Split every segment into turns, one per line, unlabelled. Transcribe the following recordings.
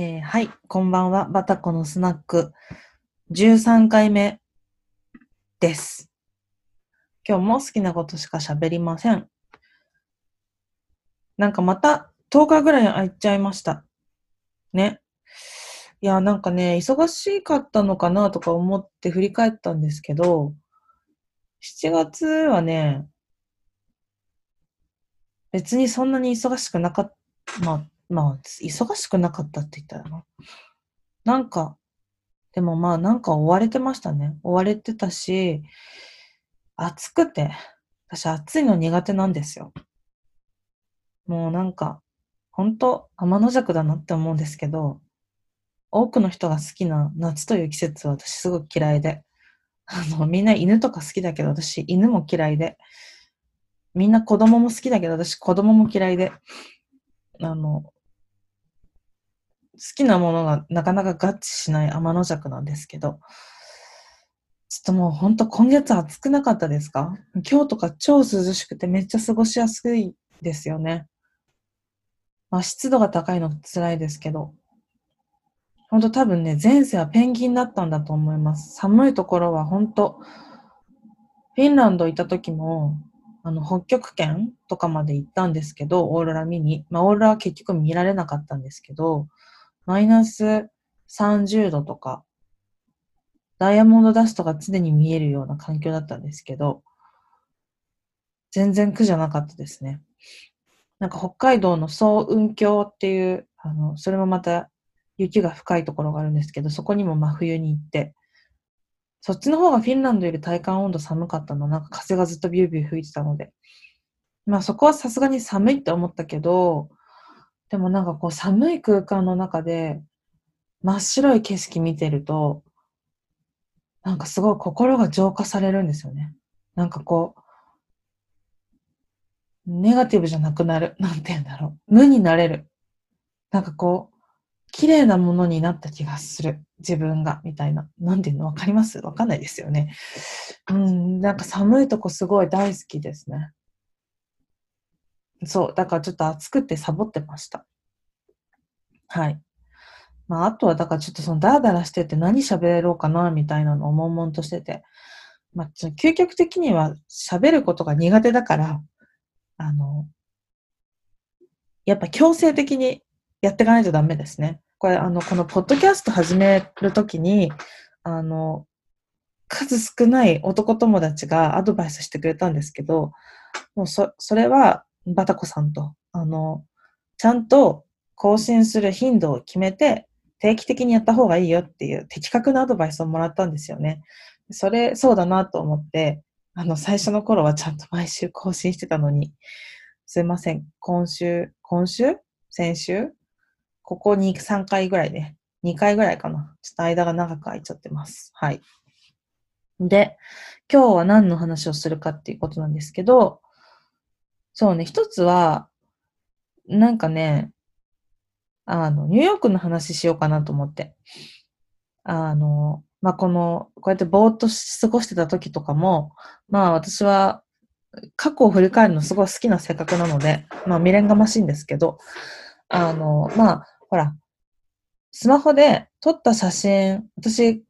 えーはい、こんばんは。バタコのスナック13回目です。今日も好きなことしか喋りません。なんかまた10日ぐらい空いちゃいました。ね。いや、なんかね、忙しかったのかなとか思って振り返ったんですけど、7月はね、別にそんなに忙しくなかった、まあ、まあ、忙しくなかったって言ったらな。なんか、でもまあなんか追われてましたね。追われてたし、暑くて、私暑いの苦手なんですよ。もうなんか、ほんと天の弱だなって思うんですけど、多くの人が好きな夏という季節は私すごく嫌いで、あの、みんな犬とか好きだけど私犬も嫌いで、みんな子供も好きだけど私子供も嫌いで、あの、好きなものがなかなか合致しない天の弱なんですけど、ちょっともうほんと今月暑くなかったですか？今日とか超涼しくてめっちゃ過ごしやすいですよね。まあ湿度が高いの辛いですけど、ほんと多分ね、前世はペンギンだったんだと思います。寒いところはほんと、フィンランド行った時も、あの、北極圏とかまで行ったんですけど、オーロラ見に。まあ、オーロラは結局見られなかったんですけど、マイナス30度とか、ダイヤモンドダストが常に見えるような環境だったんですけど、全然苦じゃなかったですね。なんか北海道の総雲峡っていう、あの、それもまた雪が深いところがあるんですけど、そこにも真冬に行って、そっちの方がフィンランドより体感温度寒かったの。なんか風がずっとビュービュー吹いてたので。まあそこはさすがに寒いって思ったけど、でもなんかこう寒い空間の中で真っ白い景色見てると、なんかすごい心が浄化されるんですよね。なんかこう、ネガティブじゃなくなる。なんて言うんだろう。無になれる。なんかこう、綺麗なものになった気がする。自分が、みたいな。なんていうのわかります？わかんないですよね。うん、なんか寒いとこすごい大好きですね。そう、だからちょっと暑くてサボってました。はい。まあ、あとは、だからちょっとそのダラダラしてて何喋ろうかな、みたいなのを悶々としてて。まあ、究極的には喋ることが苦手だから、あの、やっぱ強制的にやっていかないとダメですね。これ、あの、このポッドキャスト始めるときに、あの、数少ない男友達がアドバイスしてくれたんですけど、もうそ、それは、バタコさんと、あの、ちゃんと更新する頻度を決めて、定期的にやった方がいいよっていう的確なアドバイスをもらったんですよね。それ、そうだなと思って、あの、最初の頃はちゃんと毎週更新してたのに、すいません。今週、今週？先週？ここに3回ぐらいで、2回ぐらいかな。ちょっと間が長く空いちゃってます。はい。で、今日は何の話をするかっていうことなんですけど、そうね、一つは、なんかね、あの、ニューヨークの話しようかなと思って。あの、まあ、この、こうやってぼーっと過ごしてた時とかも、まあ私は過去を振り返るのすごい好きな性格なので、まあ未練がましいんですけど、あの、まあ、ほら、スマホで撮った写真、私、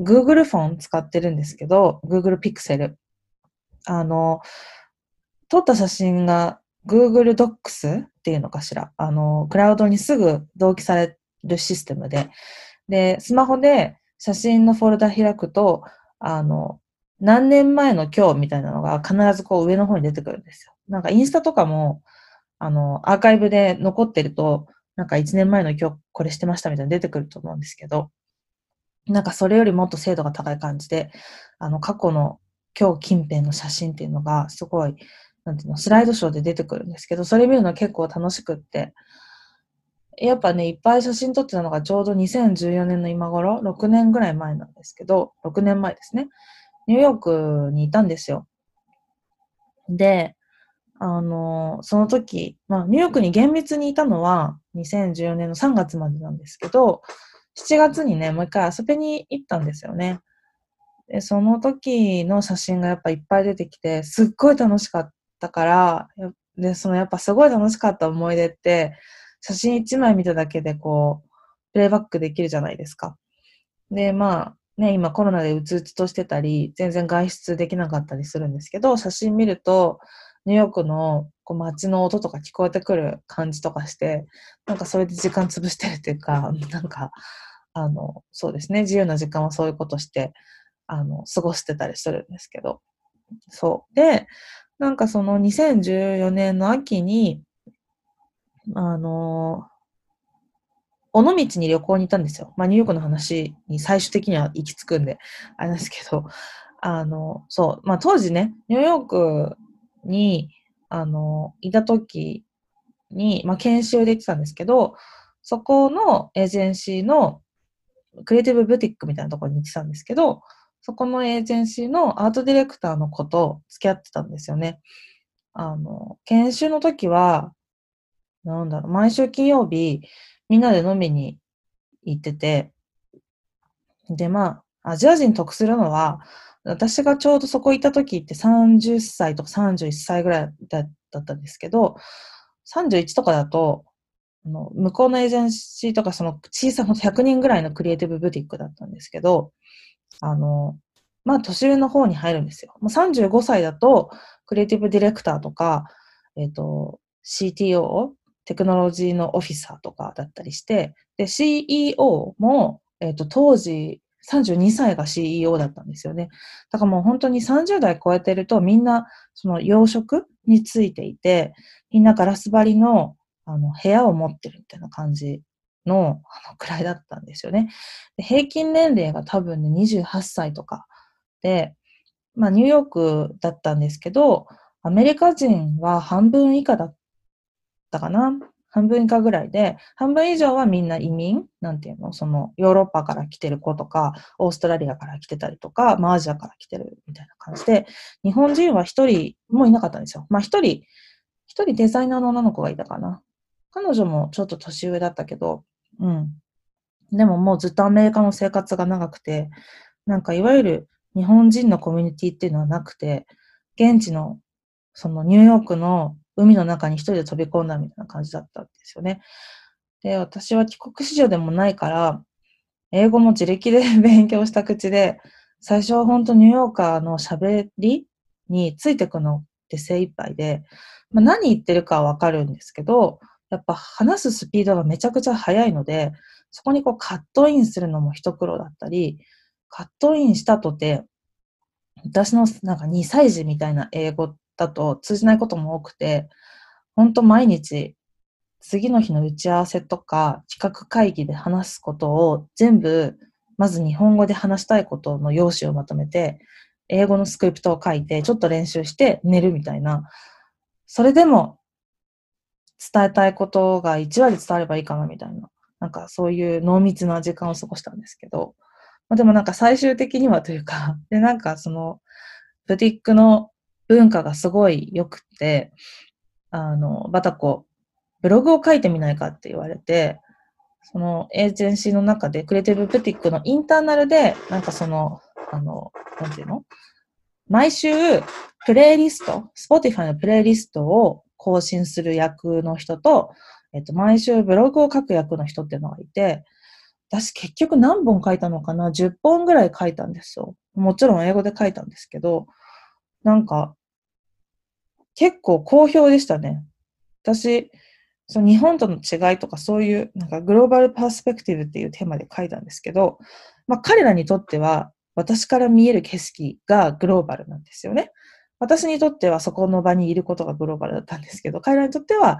Google フォン使ってるんですけど、Google Pixel。あの、撮った写真が Google Docs っていうのかしら？あの、クラウドにすぐ同期されるシステムで。で、スマホで写真のフォルダ開くと、あの、何年前の今日みたいなのが必ずこう上の方に出てくるんですよ。なんかインスタとかも、あの、アーカイブで残ってると、なんか1年前の今日これしてましたみたいな出てくると思うんですけど、なんかそれよりもっと精度が高い感じで、あの、過去の今日近辺の写真っていうのがすごいなんていうの、スライドショーで出てくるんですけど、それ見るの結構楽しくって、やっぱね、いっぱい写真撮ってたのがちょうど2014年の今頃、6年ぐらい前なんですけど、6年前ですね。ニューヨークにいたんですよ。で、あの、その時、まあ、ニューヨークに厳密にいたのは2014年の3月までなんですけど、7月にね、もう一回遊びに行ったんですよね。で、その時の写真がやっぱいっぱい出てきて、すっごい楽しかっったから、で、そのやっぱすごい楽しかった思い出って、写真一枚見ただけでこう、プレイバックできるじゃないですか。で、まあ、ね、今コロナでうつうつとしてたり、全然外出できなかったりするんですけど、写真見ると、ニューヨークのこう街の音とか聞こえてくる感じとかして、なんかそれで時間潰してるっていうか、なんか、あの、そうですね、自由な時間はそういうことして、あの、過ごしてたりするんですけど。そう。で、なんかその2014年の秋に、あの、尾道に旅行に行ったんですよ。まあ、ニューヨークの話に最終的には行き着くんで、あれなんですけど、あの、そう、まあ、当時ね、ニューヨークに、あの、いた時に、まあ、研修で行ってたんですけど、そこのエージェンシーのクリエイティブブティックみたいなところに行ってたんですけど、そこのエージェンシーのアートディレクターの子と付き合ってたんですよね。あの、研修の時は、なんだろう、毎週金曜日、みんなで飲みに行ってて、で、まあ、アジア人得するのは、私がちょうどそこ行った時って30歳とか31歳ぐらいだったんですけど、31とかだと、あの向こうのエージェンシーとかその小さな100人ぐらいのクリエイティブブティックだったんですけど、あの、まあ年上の方に入るんですよ。もう35歳だとクリエイティブディレクターとか、えっ、ー、と、CTO テクノロジーのオフィサーとかだったりして、で、CEO も、えっ、ー、と、当時、32歳が CEO だったんですよね。だからもう本当に30代超えてるとみんなその養殖についていて、みんなガラス張りのあの部屋を持ってるみたいな感じのあのくらいだったんですよね。平均年齢が多分ね28歳とかで、まあニューヨークだったんですけど、アメリカ人は半分以下だったかな？半分以下ぐらいで、半分以上はみんな移民なんていうの？そのヨーロッパから来てる子とか、オーストラリアから来てたりとか、まあアジアから来てるみたいな感じで、日本人は一人もいなかったんですよ。まあ一人、一人デザイナーの女の子がいたかな。彼女もちょっと年上だったけど、うん。でももうずっとアメリカの生活が長くて、なんかいわゆる日本人のコミュニティっていうのはなくて、現地のそのニューヨークの海の中に一人で飛び込んだみたいな感じだったんですよね。で、私は帰国子女でもないから、英語も自力で勉強した口で、最初は本当ニューヨーカーの喋りについてくのって精一杯で、まあ、何言ってるかはわかるんですけど、やっぱ話すスピードがめちゃくちゃ速いので、そこにこうカットインするのも一苦労だったり、カットインしたとて、私のなんか2歳児みたいな英語だと通じないことも多くて、ほんと毎日、次の日の打ち合わせとか企画会議で話すことを全部、まず日本語で話したいことの用紙をまとめて、英語のスクリプトを書いて、ちょっと練習して寝るみたいな。それでも伝えたいことが1割伝わればいいかなみたいな。なんかそういう濃密な時間を過ごしたんですけど、まあ、でもなんか最終的にはというか、で、なんかその、ブティックの文化がすごい良くて、あの、バタコ、ブログを書いてみないかって言われて、そのエージェンシーの中で、クリエイティブブティックのインターナルで、なんかその、あの、なんていうの？毎週、プレイリスト、Spotify のプレイリストを更新する役の人と、えっと、毎週ブログを書く役の人っていうのがいて、私結局何本書いたのかな ?10 本ぐらい書いたんですよ。もちろん英語で書いたんですけど、なんか、結構好評でしたね。私、その日本との違いとかそういう、なんかグローバルパースペクティブっていうテーマで書いたんですけど、まあ彼らにとっては私から見える景色がグローバルなんですよね。私にとってはそこの場にいることがグローバルだったんですけど、彼らにとっては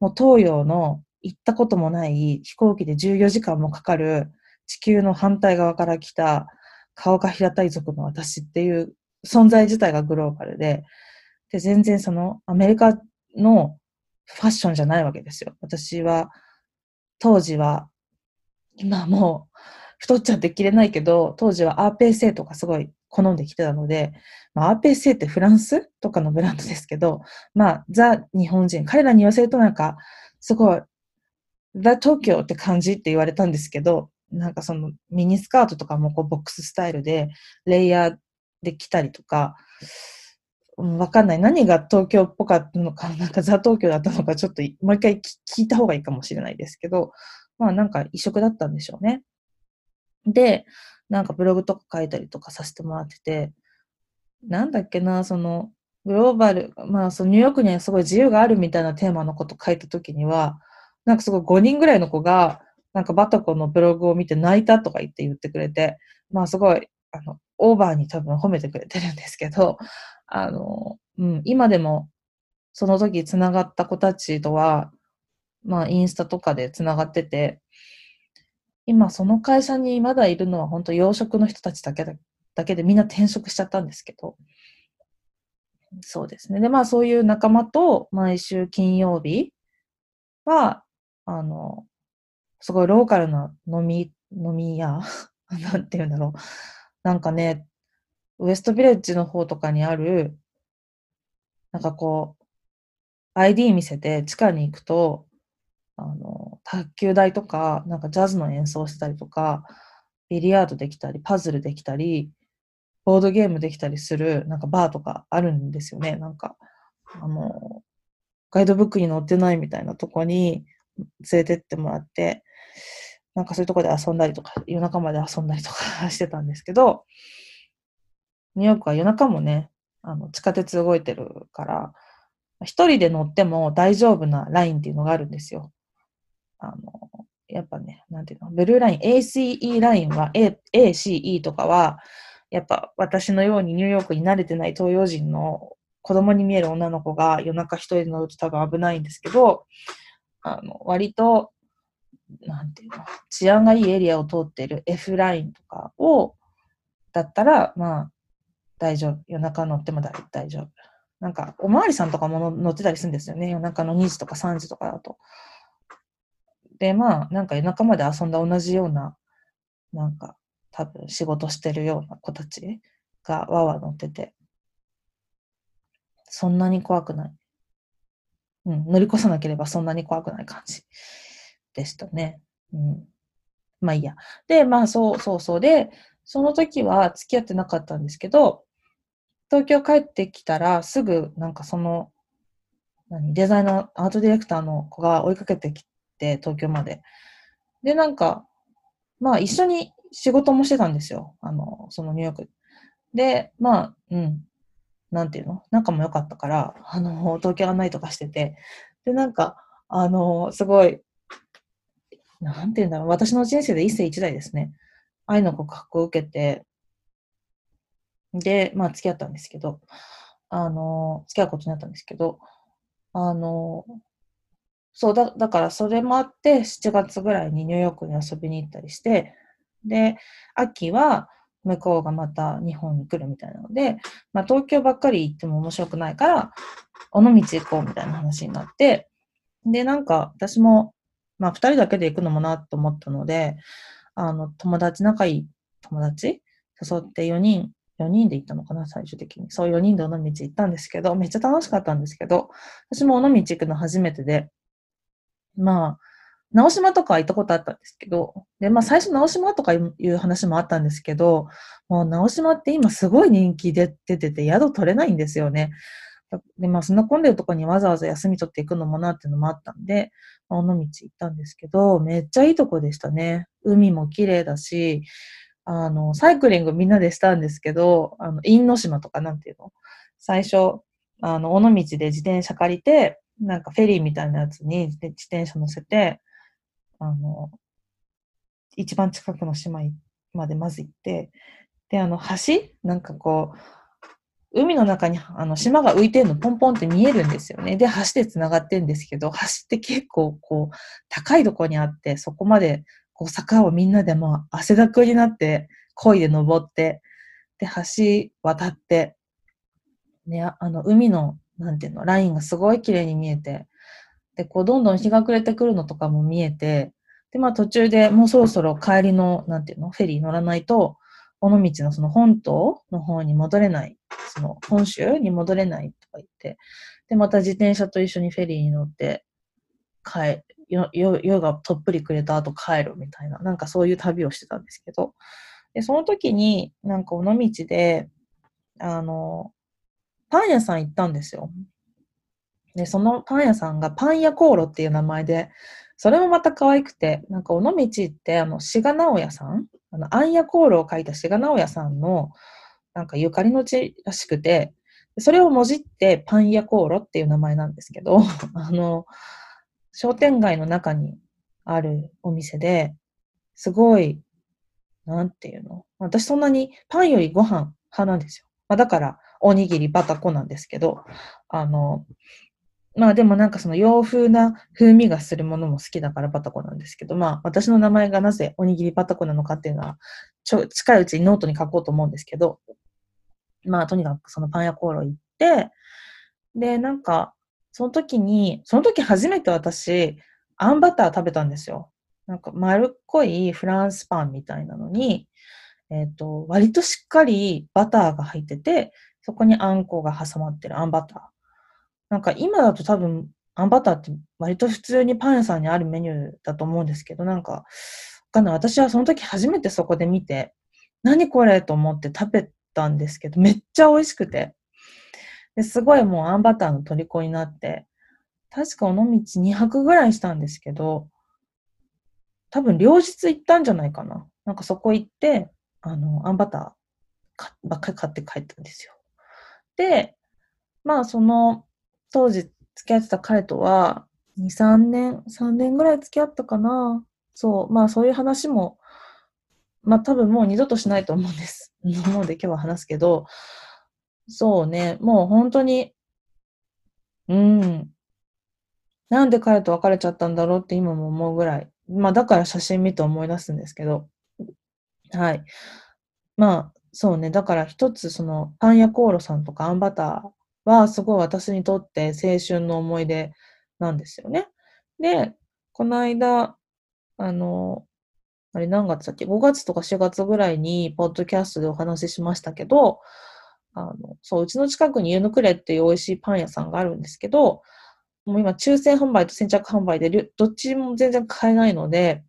もう東洋の行ったこともない飛行機で14時間もかかる地球の反対側から来た顔が平たい族の私っていう存在自体がグローバルで、で、全然そのアメリカのファッションじゃないわけですよ。私は、当時は、今もう太っちゃって着れないけど、当時はアーペーセーとかすごい好んで着てたので、まあ、アーペーセーってフランスとかのブランドですけど、まあ、ザ・日本人。彼らに言わせるとなんか、すごい、ザ・東京って感じって言われたんですけど、なんかそのミニスカートとかもこうボックススタイルで、レイヤーで来たりとか、わかんない。何が東京っぽかったのか、なんかザ東京だったのか、ちょっともう一回聞いた方がいいかもしれないですけど、まあなんか異色だったんでしょうね。で、なんかブログとか書いたりとかさせてもらってて、なんだっけな、その、グローバル、まあそのニューヨークにはすごい自由があるみたいなテーマのこと書いたときには、なんかすごい5人ぐらいの子が、なんかバタコのブログを見て泣いたとか言って言ってくれて、まあすごい、あの、オーバーに多分褒めてくれてるんですけど、あの、うん、今でもその時繋がった子たちとは、まあインスタとかで繋がってて、今その会社にまだいるのは本当養殖の人たちだけだだけでみんな転職しちゃったんですけど、そうですね。で、まあそういう仲間と毎週金曜日は、あの、すごいローカルな飲み、飲み屋 なんて言うんだろう。なんかね、ウエストビレッジの方とかにある、なんかこう、ID 見せて地下に行くと、あの、卓球台とか、なんかジャズの演奏したりとか、ビリヤードできたり、パズルできたり、ボードゲームできたりする、なんかバーとかあるんですよね。なんか、あの、ガイドブックに載ってないみたいなとこに連れてってもらって、なんかそういうとこで遊んだりとか、夜中まで遊んだりとか してたんですけど、ニューヨークは夜中もね、あの、地下鉄動いてるから、一人で乗っても大丈夫なラインっていうのがあるんですよ。あの、やっぱね、なんていうの、ブルーライン、ACE ラインは、A、ACE とかは、やっぱ私のようにニューヨークに慣れてない東洋人の子供に見える女の子が夜中一人で乗ると多分危ないんですけど、あの、割と、なんていうの、治安がいいエリアを通っている F ラインとかを、だったら、まあ、大丈夫。夜中乗っても大丈夫。なんか、おまわりさんとかも乗ってたりするんですよね。夜中の2時とか3時とかだと。で、まあ、なんか夜中まで遊んだ同じような、なんか、多分仕事してるような子たちがわわ乗ってて、そんなに怖くない。うん、乗り越さなければそんなに怖くない感じでしたね。うん。まあいいや。で、まあそうそうそうで、その時は付き合ってなかったんですけど、東京帰ってきたらすぐなんかその、何、デザイナー、アートディレクターの子が追いかけてきて、東京まで。で、なんか、まあ一緒に仕事もしてたんですよ。あの、そのニューヨーク。で、まあ、うん。なんていうの？仲も良かったから、あの、東京案内とかしてて。で、なんか、あの、すごい、なんていうんだろう。私の人生で一世一代ですね。愛の告白を受けて、で、まあ付き合ったんですけど、あの、付き合うことになったんですけど、あの、そうだ、だからそれもあって、7月ぐらいにニューヨークに遊びに行ったりして、で、秋は向こうがまた日本に来るみたいなので、まあ東京ばっかり行っても面白くないから、尾道行こうみたいな話になって、で、なんか私も、まあ二人だけで行くのもなと思ったので、あの、友達、仲いい友達誘って4人、4人で行ったのかな、最終的に。そう4人で尾道行ったんですけど、めっちゃ楽しかったんですけど、私も尾道行くの初めてで、まあ、直島とか行ったことあったんですけど、で、まあ最初直島とかいう話もあったんですけど、もう直島って今すごい人気で出てて宿取れないんですよね。で、まあそんな混んでるとこにわざわざ休み取っていくのもなっていうのもあったんで、まあ、尾道行ったんですけど、めっちゃいいとこでしたね。海も綺麗だし、あの、サイクリングみんなでしたんですけど、あの、因島とかなんていうの？最初、あの、尾道で自転車借りて、なんかフェリーみたいなやつに自転車乗せて、あの、一番近くの島までまず行って、で、あの、橋？なんかこう、海の中にあの島が浮いてるのポンポンって見えるんですよね。で、橋で繋がってるんですけど、橋って結構こう、高いところにあって、そこまでこう坂をみんなでもう汗だくになって、漕いで登って、で、橋渡って、ね、あの、海の、なんていうの、ラインがすごい綺麗に見えて、で、こう、どんどん日が暮れてくるのとかも見えて、で、まあ途中でもうそろそろ帰りの、なんていうの、フェリー乗らないと、尾道のその本島の方に戻れない、その本州に戻れないとか言って、で、また自転車と一緒にフェリーに乗って、帰、夜がとっぷりくれた後帰るみたいな、なんかそういう旅をしてたんですけど、で、その時になんか尾道で、あの、パン屋さん行ったんですよ。で、そのパン屋さんがパン屋コーロっていう名前で、それもまた可愛くて、なんか尾道って、あの、志賀直哉さん？あの、アンヤコールを書いた志賀直哉さんの、なんかゆかりの地らしくて、それをもじってパン屋コーロっていう名前なんですけど、あの、商店街の中にあるお店で、すごい、なんていうの？私そんなにパンよりご飯派なんですよ。まあ、だから、おにぎりバタコなんですけど、あの、まあでもなんかその洋風な風味がするものも好きだからバタコなんですけど、まあ私の名前がなぜおにぎりバタコなのかっていうのは、ちょ、近いうちにノートに書こうと思うんですけど、まあとにかくそのパン屋コーロ行って、で、なんか、その時に、その時初めて私、あんバター食べたんですよ。なんか丸っこいフランスパンみたいなのに、えっ、ー、と、割としっかりバターが入ってて、そこにあんこが挟まってるあんバター。なんか今だと多分、あんバターって割と普通にパン屋さんにあるメニューだと思うんですけど、なんか、わかんない。私はその時初めてそこで見て、何これと思って食べたんですけど、めっちゃ美味しくて。ですごいもうあんバターの虜になって、確か尾道2泊ぐらいしたんですけど、多分両日行ったんじゃないかな。なんかそこ行って、あの、あんバターばっかり買って帰ったんですよ。で、まあその、当時付き合ってた彼とは、2、3年、3年ぐらい付き合ったかな。そう、まあそういう話も、まあ多分もう二度としないと思うんです。思うで今日は話すけど、そうね、もう本当に、うん、なんで彼と別れちゃったんだろうって今も思うぐらい。まあだから写真見て思い出すんですけど、はい。まあ、そうね、だから一つそのパン屋コーロさんとかアンバターはすごい私にとって青春の思い出なんですよね。で、この間、あの、あれ何月だっけ ?5 月とか4月ぐらいに、ポッドキャストでお話ししましたけど、あの、そう、うちの近くにユヌクレっていう美味しいパン屋さんがあるんですけど、もう今、抽選販売と先着販売で、どっちも全然買えないので、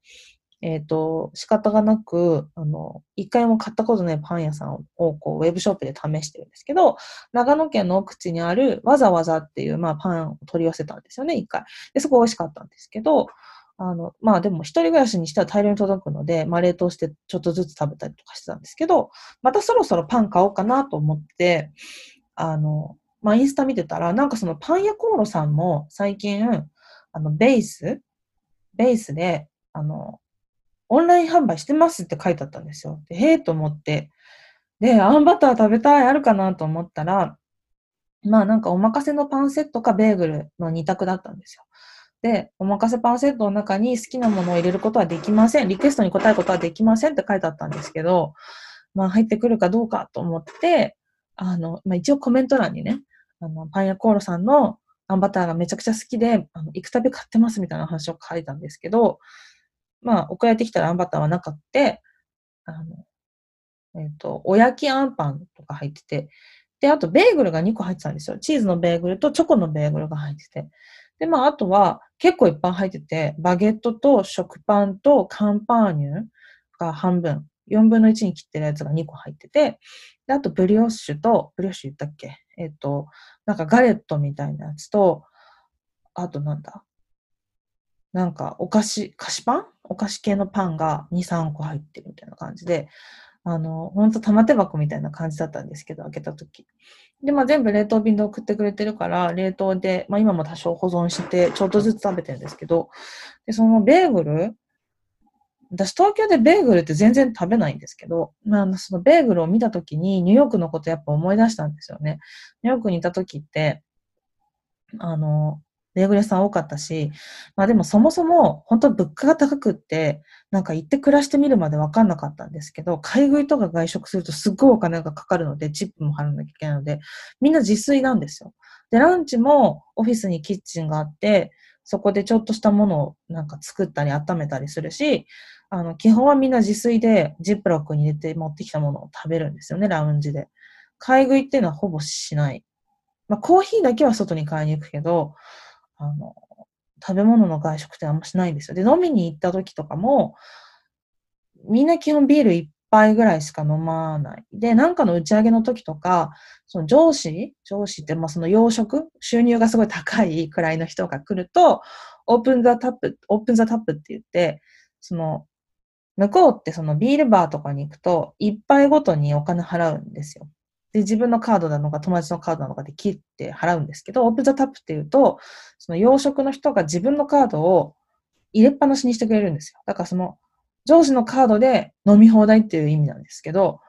えっ、ー、と、仕方がなく、あの、一回も買ったことないパン屋さんを、こう、ウェブショップで試してるんですけど、長野県の奥地にある、わざわざっていう、まあ、パンを取り寄せたんですよね、一回。で、そこ美味しかったんですけど、あの、まあでも一人暮らしにしては大量に届くので、まあ冷凍してちょっとずつ食べたりとかしてたんですけど、またそろそろパン買おうかなと思って、あの、まあインスタ見てたら、なんかそのパン屋コーロさんも最近、あの、ベース、ベースで、あの、オンライン販売してますって書いてあったんですよ。で、へえと思って。で、あんバター食べたい、あるかなと思ったら、まあなんかお任せのパンセットかベーグルの2択だったんですよ。で、お任せパンセットの中に好きなものを入れることはできません。リクエストに答えることはできませんって書いてあったんですけど、まあ入ってくるかどうかと思って、あの、まあ一応コメント欄にね、あの、パン屋コーロさんのあんバターがめちゃくちゃ好きで、あの、行くたび買ってますみたいな話を書いたんですけど、まあ送られてきたらあんバターはなかった、あの、えっ、ー、と、おやきあんパンとか入ってて、で、あとベーグルが2個入ってたんですよ。チーズのベーグルとチョコのベーグルが入ってて。で、まあ、あとは結構いっぱい入ってて、バゲットと食パンとカンパーニュが半分、4分の1に切ってるやつが2個入ってて、で、あとブリオッシュと、ブリオッシュ言ったっけ？えっ、と、なんかガレットみたいなやつと、あとなんだ？なんかお菓子、菓子パン？お菓子系のパンが2、3個入ってるみたいな感じで、あの、ほんと玉手箱みたいな感じだったんですけど、開けた時。で、まあ全部冷凍便で送ってくれてるから、冷凍で、まあ今も多少保存して、ちょっとずつ食べてるんですけど、で、そのベーグル、私東京でベーグルって全然食べないんですけど、まあそのベーグルを見た時にニューヨークのことやっぱ思い出したんですよね。ニューヨークにいた時って、あの、ベーグル屋さん多かったし、まあでもそもそも本当物価が高くって、なんか行って暮らしてみるまで分かんなかったんですけど、買い食いとか外食するとすっごいお金がかかるので、チップも払わなきゃいけないので、みんな自炊なんですよ。で、ランチもオフィスにキッチンがあって、そこでちょっとしたものをなんか作ったり温めたりするし、あの、基本はみんな自炊でジップロックに入れて持ってきたものを食べるんですよね、ラウンジで。買い食いっていうのはほぼしない。まあ、コーヒーだけは外に買いに行くけど、あの、食べ物の外食ってあんましないんですよ。で、飲みに行った時とかも、みんな基本ビール一杯ぐらいしか飲まない。で、なんかの打ち上げの時とか、その上司上司って、まあその養殖収入がすごい高いくらいの人が来ると、open the tab、open the tab って言って、その、向こうってそのビールバーとかに行くと、一杯ごとにお金払うんですよ。で、自分のカードなのか友達のカードなのかで切って払うんですけど、 open the tab っていうと、その役職の人が自分のカードを入れっぱなしにしてくれるんですよ。だからその上司のカードで飲み放題っていう意味なんですけど、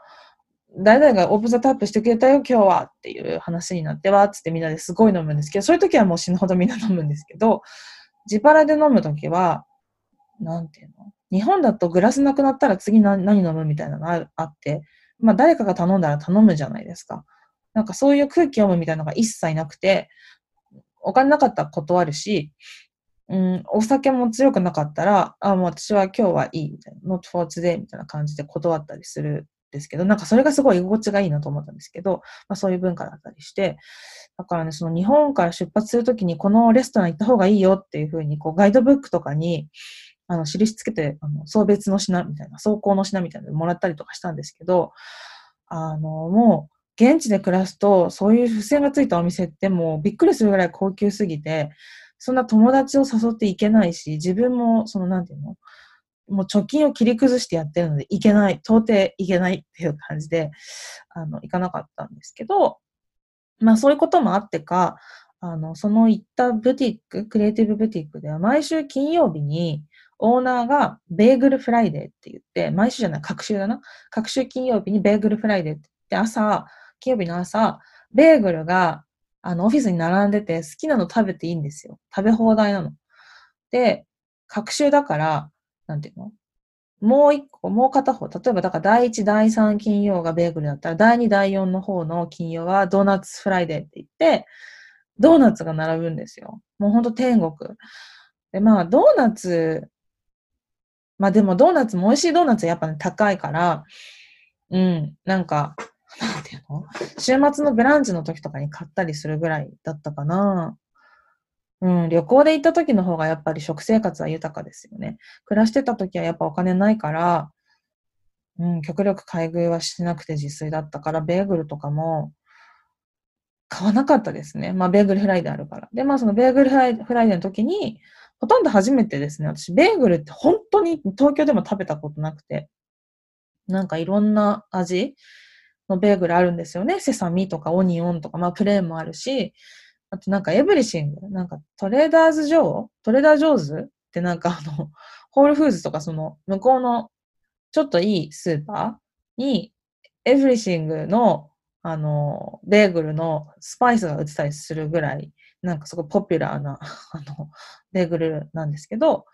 誰々が open the tab してくれたよ、今日はっていう話になっては、つってみんなですごい飲むんですけど、そういう時はもう死ぬほどみんな飲むんですけど、自腹で飲む時は、なんていうの？日本だとグラスなくなったら次何何飲むみたいなのがあって、まあ誰かが頼んだら頼むじゃないですか。なんかそういう空気読むみたいなのが一切なくて、お金なかったら断るし、うん、お酒も強くなかったら、あ、もう私は今日はいいみたいな、not for today みたいな感じで断ったりするんですけど、なんかそれがすごい居心地がいいなと思ったんですけど、まあそういう文化だったりして、だからね、その日本から出発するときにこのレストラン行った方がいいよっていうふうに、こうガイドブックとかに、あの、印つけて、あの、送別の品みたいな、走行の品みたいなのもらったりとかしたんですけど、あの、もう、現地で暮らすと、そういう付箋がついたお店ってもうびっくりするぐらい高級すぎて、そんな友達を誘っていけないし、自分も、その、なんていうのもう貯金を切り崩してやってるので、いけない、到底いけないっていう感じで、あの、行かなかったんですけど、まあそういうこともあってか、あの、その行ったブティック、クリエイティブブティックでは毎週金曜日にオーナーが Bagel Friday って言って、毎週じゃない、隔週だな。隔週金曜日に Bagel Friday って言って、朝、金曜日の朝、ベーグルがあの、オフィスに並んでて好きなの食べていいんですよ。食べ放題なの。で、隔週だから、なんていうの？もう一個、もう片方、例えばだから第1、第3金曜がベーグルだったら、第2、第4の方の金曜はドーナツフライデーって言って、ドーナツが並ぶんですよ。もうほんと天国。で、まあ、ドーナツ、まあでもドーナツも美味しいドーナツはやっぱね、高いから、うん、なんか、なんていうの？週末のブランチの時とかに買ったりするぐらいだったかな。うん、旅行で行った時の方がやっぱり食生活は豊かですよね。暮らしてた時はやっぱお金ないから、うん、極力買い食いはしなくて自炊だったから、ベーグルとかも買わなかったですね。まあ、 Bagel Friday あるから。で、まあ、その Bagel Friday の時に、ほとんど初めてですね、私、ベーグルって本当に東京でも食べたことなくて、なんかいろんな味のベーグルあるんですよね。セサミとかオニオンとか、まあプレーンもあるし、あとなんか everything、なんかトレーダーズ・ジョー？トレーダー・ジョーズってなんかあの、ホールフーズとかその向こうのちょっといいスーパーに everything のあの、ベーグルのスパイスが売ってたりするぐらい、なんかすごいポピュラーな、あの、ベーグルなんですけど、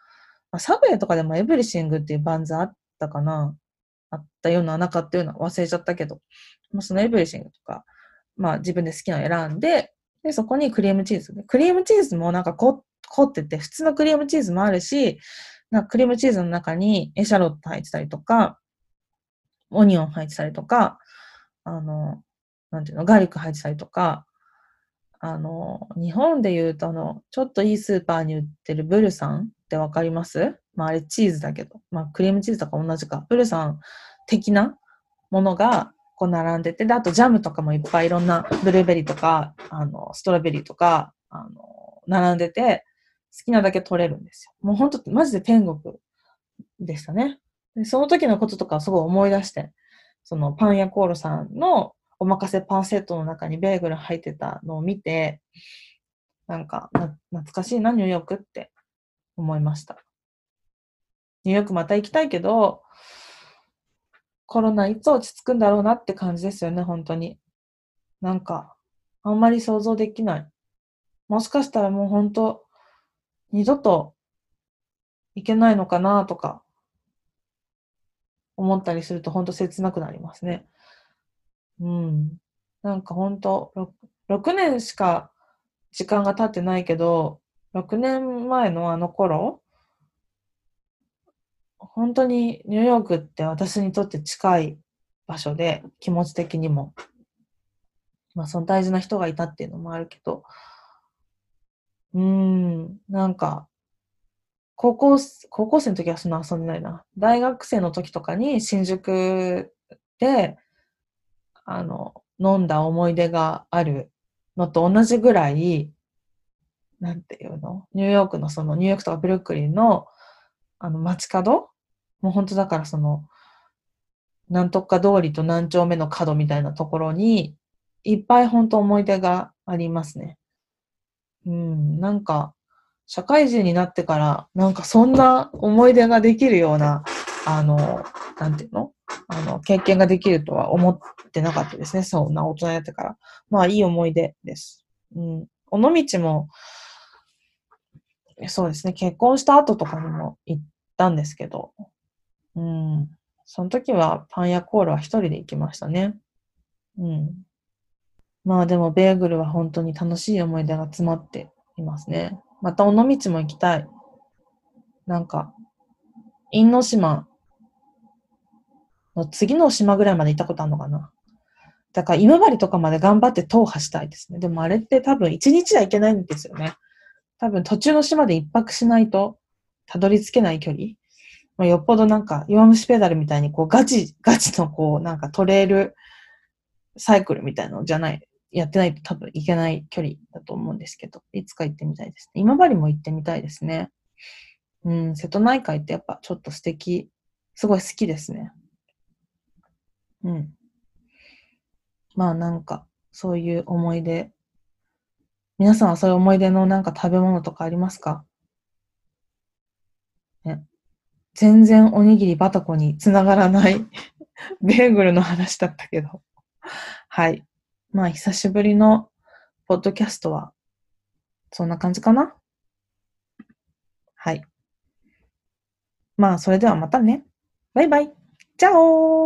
サブウェイとかでも everything っていうバンズあったかな？あったようななかったような忘れちゃったけど、まあ、その everything とか、まあ自分で好きなの選んで、で、そこにクリームチーズ。クリームチーズもなんか凝ってて、普通のクリームチーズもあるし、なんかクリームチーズの中にエシャロット入ってたりとか、オニオン入ってたりとか、あの、なんていうの、ガーリック入ってたりとか、あの、日本で言うとあの、ちょっといいスーパーに売ってるブルさんってわかります？まああれチーズだけど、まあクリームチーズとか同じか。ブルさん的なものがこう並んでて、で、あとジャムとかもいっぱいいろんなブルーベリーとか、あの、ストロベリーとか、あの、並んでて、好きなだけ取れるんですよ。もうほんと、マジで天国でしたね。でその時のこととかすごい思い出して、そのパン屋コールさんのおまかせパンセットの中にベーグル入ってたのを見て、なんか、懐かしいな、ニューヨークって思いました。ニューヨークまた行きたいけど、コロナいつ落ち着くんだろうなって感じですよね、本当に。なんか、あんまり想像できない。もしかしたらもう本当、二度と行けないのかなとか、思ったりすると本当切なくなりますね。うん。なんか本当、6, 6年しか時間が経ってないけど、6年前のあの頃、本当にニューヨークって私にとって近い場所で、気持ち的にも。まあ、その大事な人がいたっていうのもあるけど、うーん、なんか、高校、高校生の時はそんな遊んでないな。大学生の時とかに新宿で、あの、飲んだ思い出があるのと同じぐらい、なんていうの？ニューヨークのその、ニューヨークとかブルックリンの、あの、街角？もう本当だからその、なんとか通りと何丁目の角みたいなところに、いっぱい本当思い出がありますね。うん、なんか、社会人になってから、なんかそんな思い出ができるような、あの、なんていうの？あの、経験ができるとは思ってなかったですね。そんな大人になってから。まあ、いい思い出です。うん。尾道も、そうですね、結婚した後とかにも行ったんですけど、うん。その時はパンやコーラは一人で行きましたね。うん。まあでもベーグルは本当に楽しい思い出が詰まっていますね。また尾道も行きたい。なんか、因島の次の島ぐらいまで行ったことあるのかな。だから今治とかまで頑張って踏破したいですね。でもあれって多分一日はいけないんですよね。多分途中の島で一泊しないとたどり着けない距離。まあ、よっぽどなんか弱虫ペダルみたいにこうガチ、ガチのこうなんかトレイルサイクルみたいなのじゃない、やってないと多分いけない距離だと思うんですけど、いつか行ってみたいですね。今治も行ってみたいですね。うん、瀬戸内海ってやっぱちょっと素敵、すごい好きですね。うん。まあなんか、そういう思い出。皆さんはそういう思い出のなんか食べ物とかありますか？ね。全然おにぎりバタコにつながらない ベーグルの話だったけど。はい。まあ久しぶりのポッドキャストは、そんな感じかな？はい。まあそれではまたね。バイバイ。チャオ